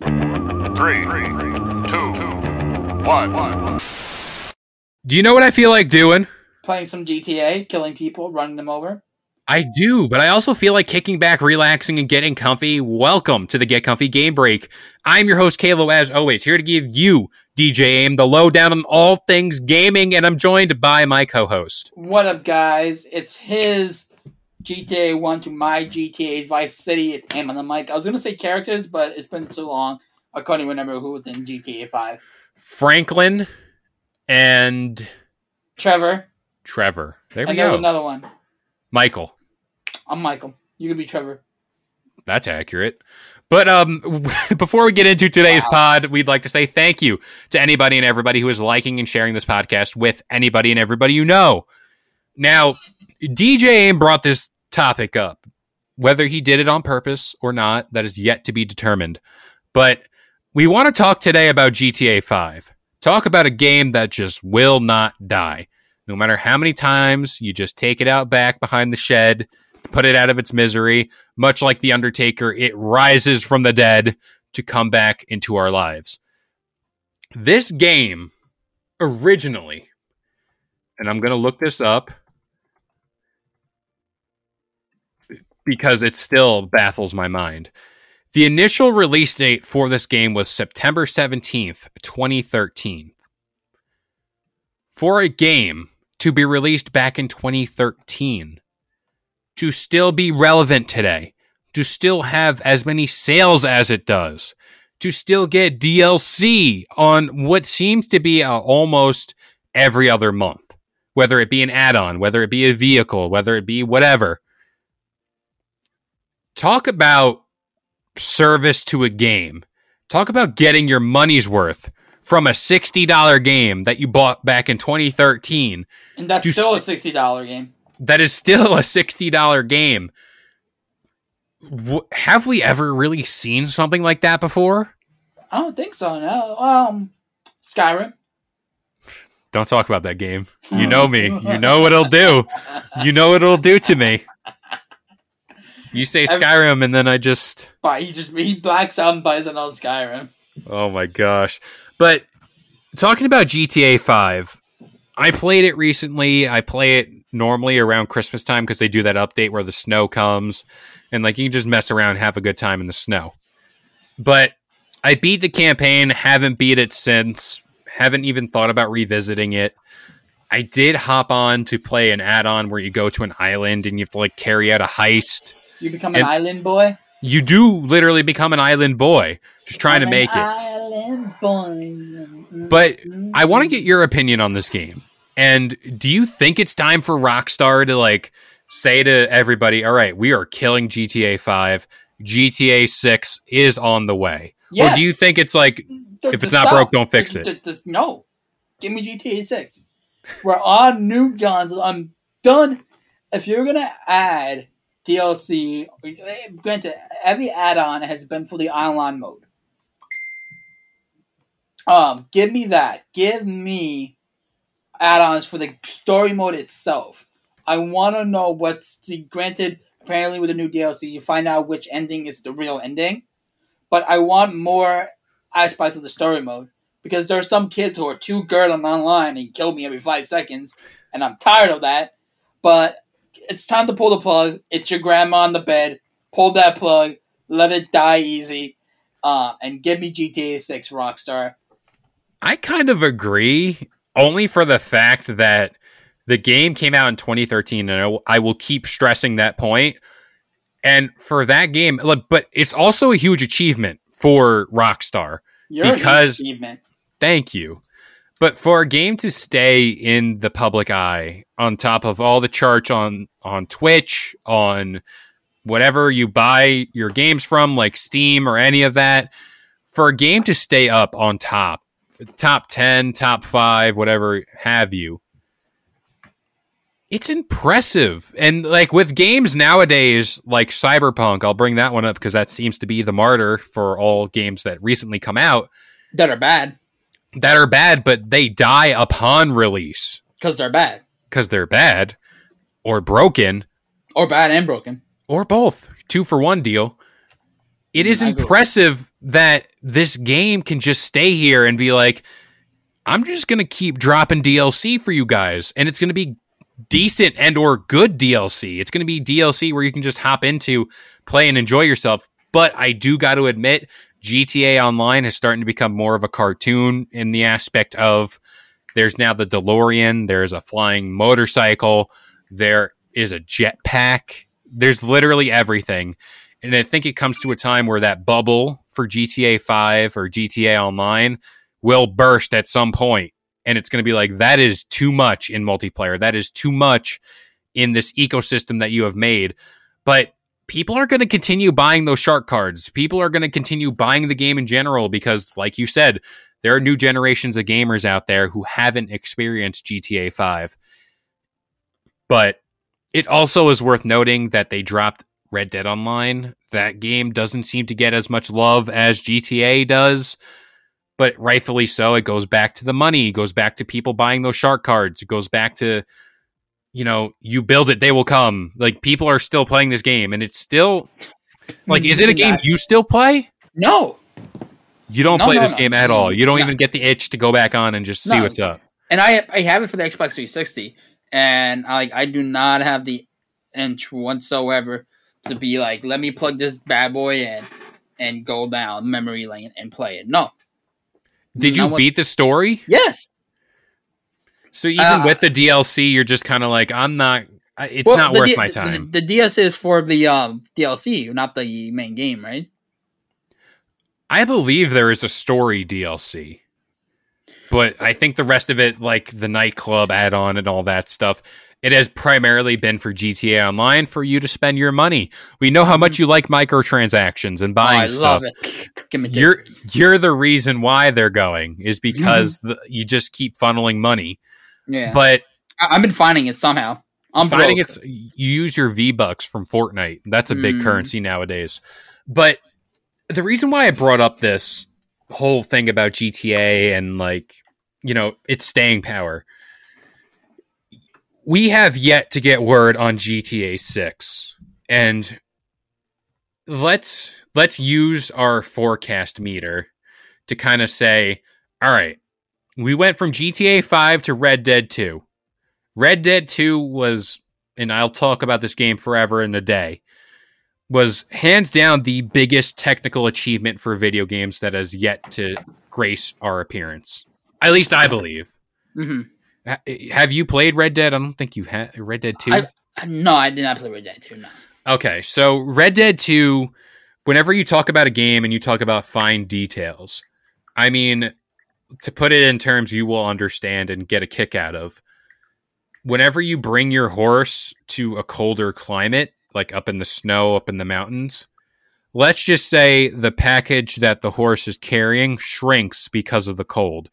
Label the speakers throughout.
Speaker 1: Three, two, one.
Speaker 2: Do you know what I feel like doing?
Speaker 3: Playing some GTA, killing people, running them over.
Speaker 2: I do, but I also feel like kicking back, relaxing, and getting comfy. Welcome to the Get Comfy Game Break. I'm your host, Kalo, as always, here to give you, DJ Aim, the lowdown on all things gaming, and I'm joined by my co host.
Speaker 3: What up, guys? It's his GTA 1 to my GTA Vice City. It's him on the mic. I was going to say characters, but it's been so long. I can't even remember who was in GTA 5.
Speaker 2: Franklin and
Speaker 3: Trevor.
Speaker 2: Trevor. There we
Speaker 3: and there's
Speaker 2: go.
Speaker 3: another one.
Speaker 2: Michael.
Speaker 3: I'm Michael. You could be Trevor.
Speaker 2: That's accurate. But um, before we get into today's
Speaker 3: Wow.
Speaker 2: pod, we'd like to say thank you to anybody and everybody who is liking and sharing this podcast with anybody and everybody you know. Now, DJ Aim brought this topic up. Whether he did it on purpose or not, that is yet to be determined. But we want to talk today about GTA 5. Talk about a game that just will not die. No matter how many times you just take it out back behind the shed, put it out of its misery, much like The Undertaker, it rises from the dead to come back into our lives. This game originally, and I'm going to look this up because it still baffles my mind. The initial release date for this game was September 17th, 2013. For a game to be released back in 2013, to still be relevant today, to still have as many sales as it does, to still get DLC on what seems to be a, almost every other month, whether it be an add on, whether it be a vehicle, whether it be whatever. Talk about service to a game. Talk about getting your money's worth from a $60 game that you bought back in 2013
Speaker 3: And that's still
Speaker 2: st-
Speaker 3: a $60 game.
Speaker 2: that is still a $60 game. W- have we ever really seen something like that before?
Speaker 3: I don't think so, no. Um, Skyrim.
Speaker 2: Don't talk about that game. You know me. You know what it'll do. You know what it'll do to me. You say Skyrim, and then I just.
Speaker 3: But he just he blacks out and buys another Skyrim.
Speaker 2: Oh my gosh. But talking about GTA 5, I played it recently. I play it normally around Christmas time because they do that update where the snow comes and like you can just mess around, have a good time in the snow. But I beat the campaign, haven't beat it since, haven't even thought about revisiting it. I did hop on to play an add-on where you go to an island and you have to like carry out a heist.
Speaker 3: You become an
Speaker 2: And-
Speaker 3: island boy.
Speaker 2: You do literally become an island boy, just trying to
Speaker 3: I'm
Speaker 2: make
Speaker 3: an
Speaker 2: it.
Speaker 3: Island boy.
Speaker 2: But I want to get your opinion on this game. And do you think it's time for Rockstar to like say to everybody, "All right, we are killing GTA 5. GTA 6 is on the way." Or do you think it's like if it's not broke, don't fix it?
Speaker 3: no, give me GTA Six. We're on New Johns. I'm done. If you're gonna add DLC, granted, every add-on has been for the online mode. Um, give me that. Give me add-ons for the story mode itself. I want to know what's the granted. Apparently, with the new DLC, you find out which ending is the real ending. But I want more aspects of the story mode because there are some kids who are too good on online and kill me every five seconds, and I'm tired of that. But it's time to pull the plug. It's your grandma on the bed. Pull that plug. Let it die easy. Uh, and give me GTA 6 Rockstar.
Speaker 2: I kind of agree, only for the fact that the game came out in 2013, and I will keep stressing that point. And for that game, but it's also a huge achievement for Rockstar
Speaker 3: You're
Speaker 2: Because-. Thank you. But for a game to stay in the public eye on top of all the charts on on Twitch, on whatever you buy your games from, like Steam or any of that, for a game to stay up on top, top 10, top 5, whatever have you. It's impressive. And like with games nowadays like Cyberpunk, I'll bring that one up because that seems to be the martyr for all games that recently come out
Speaker 3: That are bad.
Speaker 2: that are bad, but they die upon release
Speaker 3: Because they're bad.
Speaker 2: Because they're bad or broken
Speaker 3: Or bad and broken.
Speaker 2: or both. Two for one deal. It is impressive that this game can just stay here and be like, I'm just going to keep dropping DLC for you guys. And it's going to be decent and or good DLC. It's going to be DLC where you can just hop into, play and enjoy yourself. But I do got to admit, GTA Online is starting to become more of a cartoon in the aspect of there's now the DeLorean, there's a flying motorcycle, there is a jetpack. There's literally everything. And I think it comes to a time where that bubble for GTA 5 or GTA Online will burst at some point. And it's going to be like that is too much in multiplayer. That is too much in this ecosystem that you have made. But people are going to continue buying those shark cards. People are going to continue buying the game in general because like you said there are new generations of gamers out there who haven't experienced GTA 5 but it also is worth noting that they dropped Red Dead Online that game doesn't seem to get as much love as GTA does but rightfully so. It goes back to the money. It goes back to people buying those shark cards. It goes back to, you know, you build it, they will come. Like people are still playing this game, and it's still like, is it a game you still play?
Speaker 3: No.
Speaker 2: You don't
Speaker 3: No,
Speaker 2: play
Speaker 3: no,
Speaker 2: this
Speaker 3: no.
Speaker 2: game at all. You don't even get the itch to go back on and just see what's up.
Speaker 3: And I I have it for the Xbox 360. And I I do not have the inch whatsoever to be like, let me plug this bad boy in and go down memory lane and play it. No.
Speaker 2: Did you
Speaker 3: what-
Speaker 2: beat the story?
Speaker 3: Yes.
Speaker 2: So even
Speaker 3: Uh,
Speaker 2: with the DLC, you're just kind of like, I'm not. It's
Speaker 3: Well,
Speaker 2: not worth
Speaker 3: D-
Speaker 2: my time.
Speaker 3: The, the DS is for the um, DLC, not the main game, right?
Speaker 2: I believe there is a story DLC, but I think the rest of it, like the nightclub add on and all that stuff, it has primarily been for GTA Online for you to spend your money. We know how much you like microtransactions and buying
Speaker 3: oh, I
Speaker 2: stuff.
Speaker 3: love it. Give me dick.
Speaker 2: You're you're the reason why they're going is because the, you just keep funneling money.
Speaker 3: yeah.
Speaker 2: But
Speaker 3: I- I've been finding it somehow. I'm
Speaker 2: finding
Speaker 3: broke.
Speaker 2: it's you use your V bucks from Fortnite. That's a big
Speaker 3: Mm.
Speaker 2: currency nowadays. But the reason why I brought up this whole thing about GTA and like you know its staying power, we have yet to get word on GTA Six, and let's let's use our forecast meter to kind of say, all right, we went from GTA Five to Red Dead Two. Red Dead 2 was, and I'll talk about this game forever in a day, was hands down the biggest technical achievement for video games that has yet to grace our appearance. At least I believe.
Speaker 3: Mhm.
Speaker 2: Ha- Have you played Red Dead? I don't think you had Red Dead 2.
Speaker 3: I- No, I did not play Red Dead 2. No.
Speaker 2: Okay, so Red Dead 2, whenever you talk about a game and you talk about fine details, I mean, to put it in terms you will understand and get a kick out of, whenever you bring your horse to a colder climate, like up in the snow, up in the mountains, let's just say the package that the horse is carrying shrinks because of the cold.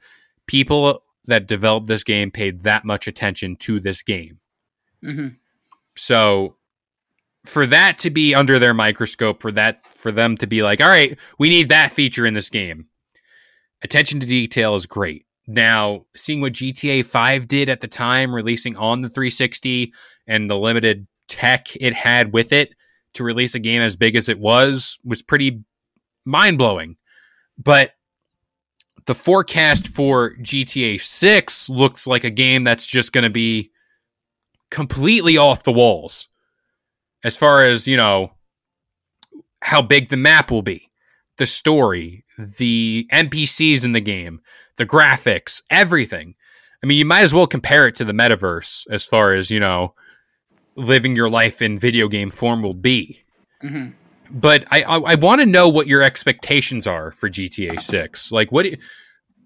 Speaker 2: People that developed this game paid that much attention to this game.
Speaker 3: hmm
Speaker 2: So for that to be under their microscope, for that for them to be like, all right, we need that feature in this game. Attention to detail is great. Now, seeing what GTA 5 did at the time, releasing on the 360 and the limited tech it had with it to release a game as big as it was, was pretty mind blowing. But the forecast for GTA 6 looks like a game that's just going to be completely off the walls as far as you know how big the map will be, the story, the NPCs in the game, the graphics, everything. I mean, you might as well compare it to the metaverse as far as, you know, living your life in video game form will be.
Speaker 3: Mhm.
Speaker 2: But I I, I want to know what your expectations are for GTA 6. Like what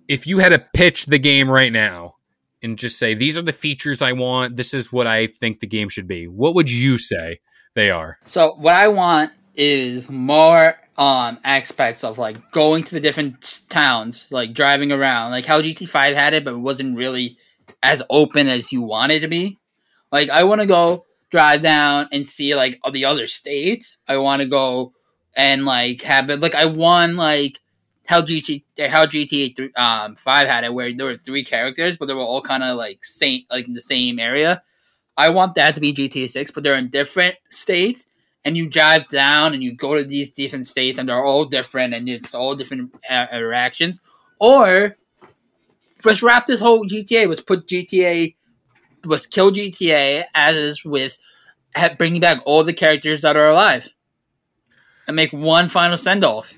Speaker 2: if you had to pitch the game right now and just say these are the features I want, this is what I think the game should be. What would you say they are?
Speaker 3: So what I want is more um aspects of like going to the different towns, like driving around, like how GT5 had it, but it wasn't really as open as you wanted to be. Like I want to go drive down and see like all the other states. I want to go and like have it like I won like how GT how GTA um five had it where there were three characters, but they were all kind of like same like in the same area. I want that to be GTA six, but they're in different states, and you drive down and you go to these different states, and they're all different, and it's all different uh, interactions. Or let's wrap this whole GTA. Let's put GTA, let's kill GTA as is with bringing back all the characters that are alive, and make one final send off.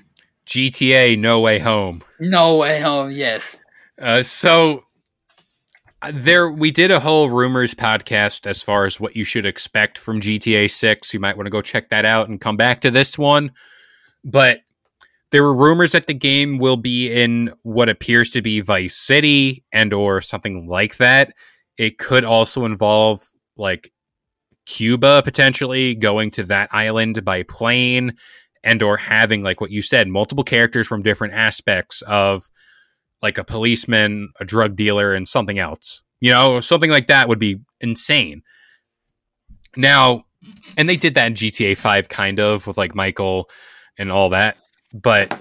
Speaker 2: GTA No Way Home.
Speaker 3: No way home. Yes.
Speaker 2: Uh, so uh, there we did a whole rumors podcast as far as what you should expect from GTA 6. You might want to go check that out and come back to this one. But there were rumors that the game will be in what appears to be Vice City and or something like that. It could also involve like Cuba potentially going to that island by plane and or having like what you said multiple characters from different aspects of like a policeman, a drug dealer, and something else. You know, something like that would be insane. Now, and they did that in GTA 5 kind of with like Michael and all that, but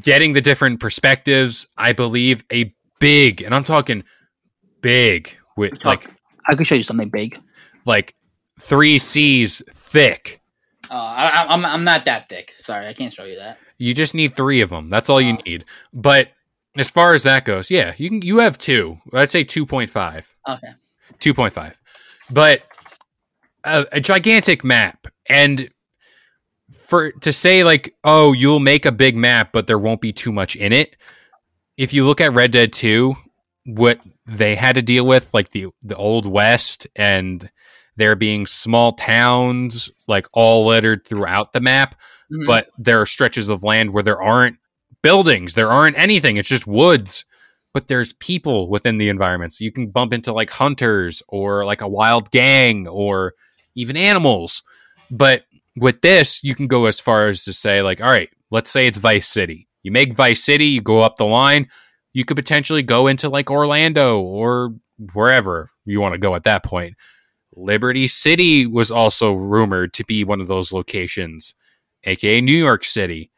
Speaker 2: getting the different perspectives, I believe a big, and I'm talking big with like
Speaker 3: I could show you something big.
Speaker 2: like 3 C's thick.
Speaker 3: Uh, I, I'm I'm not that thick. Sorry, I can't show you that.
Speaker 2: You just need 3 of them. That's all you need. But as far as that goes, yeah, you can you have 2. I'd say 2.5.
Speaker 3: Okay.
Speaker 2: 2.5 but a, a gigantic map and for to say like oh you'll make a big map but there won't be too much in it if you look at red dead 2 what they had to deal with like the the old west and there being small towns like all littered throughout the map
Speaker 3: Mhm.
Speaker 2: but there are stretches of land where there aren't buildings there aren't anything it's just woods but there's people within the environments you can bump into like hunters or like a wild gang or even animals. But with this you can go as far as to say like all right let's say it's vice city. You make vice city you go up the line you could potentially go into like orlando or wherever you want to go at that point liberty city was also rumored to be one of those locations aka new york city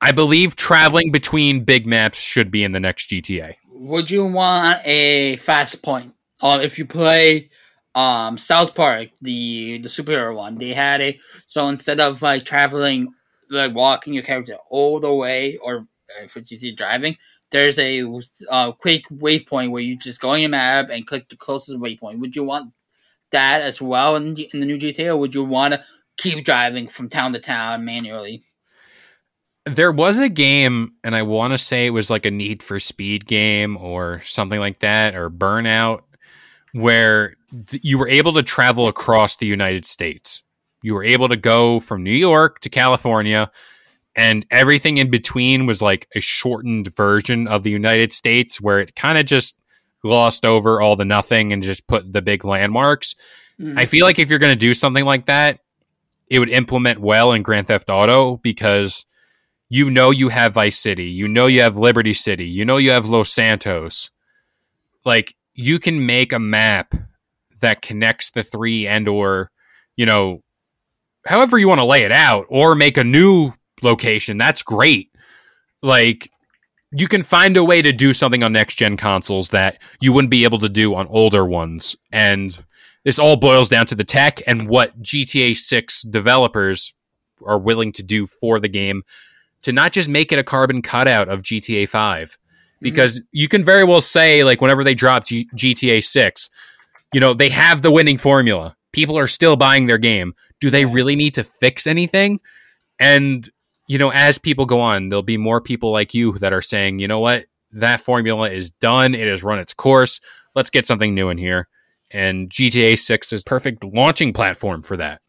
Speaker 2: I believe traveling between big maps should be in the next GTA.
Speaker 3: Would you want a fast point? Um, if you play um South Park, the the superhero one, they had a so instead of like traveling, like walking your character all the way, or uh, for GT driving, there's a uh, quick waypoint where you just go on your map and click the closest waypoint. Would you want that as well in, in the new GTA, or would you want to keep driving from town to town manually?
Speaker 2: There was a game, and I want to say it was like a Need for Speed game or something like that, or Burnout, where th- you were able to travel across the United States. You were able to go from New York to California, and everything in between was like a shortened version of the United States where it kind of just glossed over all the nothing and just put the big landmarks.
Speaker 3: Mhm.
Speaker 2: I feel like if you're going to do something like that, it would implement well in Grand Theft Auto because you know you have Vice City, you know you have Liberty City, you know you have Los Santos. Like you can make a map that connects the three and or, you know, however you want to lay it out or make a new location. That's great. Like you can find a way to do something on next gen consoles that you wouldn't be able to do on older ones. And this all boils down to the tech and what GTA 6 developers are willing to do for the game to not just make it a carbon cutout of GTA 5. Mm-hmm. Because you can very well say, like, whenever they dropped G- GTA 6, you know, they have the winning formula. People are still buying their game. Do they really need to fix anything? And you know, as people go on, there'll be more people like you that are saying, you know what, that formula is done. It has run its course. Let's get something new in here. And GTA 6 is perfect launching platform for that.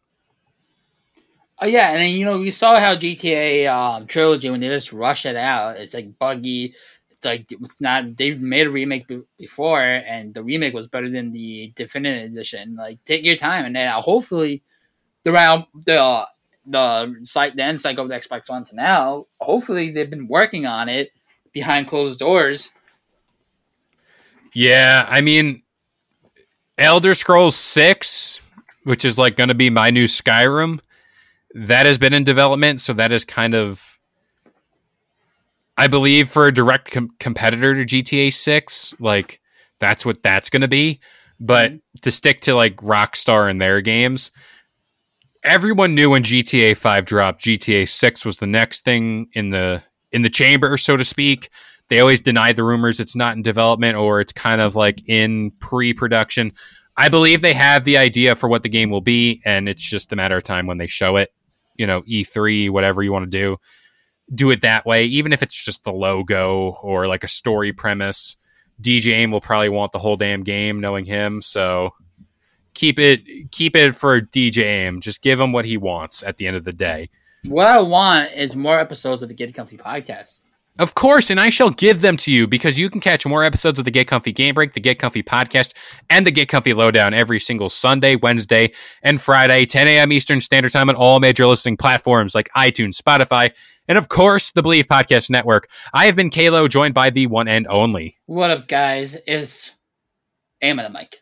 Speaker 3: Oh yeah, and then you know we saw how GTA um, trilogy when they just rush it out, it's like buggy. It's like it's not. They've made a remake b- before, and the remake was better than the definitive edition. Like take your time, and then uh, hopefully the round the uh, the site the end cycle of the Xbox One to now. Hopefully they've been working on it behind closed doors.
Speaker 2: Yeah, I mean, Elder Scrolls 6, which is like going to be my new Skyrim, that has been in development. So that is kind of, I believe, for a direct com- competitor to GTA 6, like that's what that's going to be. But mm-hmm. to stick to like Rockstar and their games, everyone knew when GTA 5 dropped, GTA 6 was the next thing in the in the chamber, so to speak. They always deny the rumors it's not in development or it's kind of like in pre-production. I believe they have the idea for what the game will be, and it's just a matter of time when they show it. You know, E3, whatever you want to do, do it that way. Even if it's just the logo or like a story premise, DJ will probably want the whole damn game, knowing him. So keep it keep it for DJ Aim. Just give him what he wants at the end of the day.
Speaker 3: What I want is more episodes of the Get Comfy podcast.
Speaker 2: Of course, and I shall give them to you because you can catch more episodes of the Get Comfy Game Break, the Get Comfy podcast, and the Get Comfy Lowdown every single Sunday, Wednesday, and Friday, 10 a.m. Eastern Standard Time on all major listening platforms like iTunes, Spotify, and of course, the Bleav Podcast Network. I have been Kalo, joined by the one and only.
Speaker 3: What up, guys? Is aim at the mic